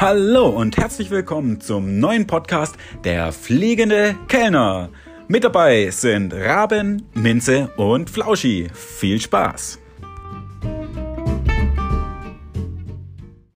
Hallo und herzlich willkommen zum neuen Podcast Der fliegende Kellner. Mit dabei sind Raben, Minze und Flauschi. Viel Spaß!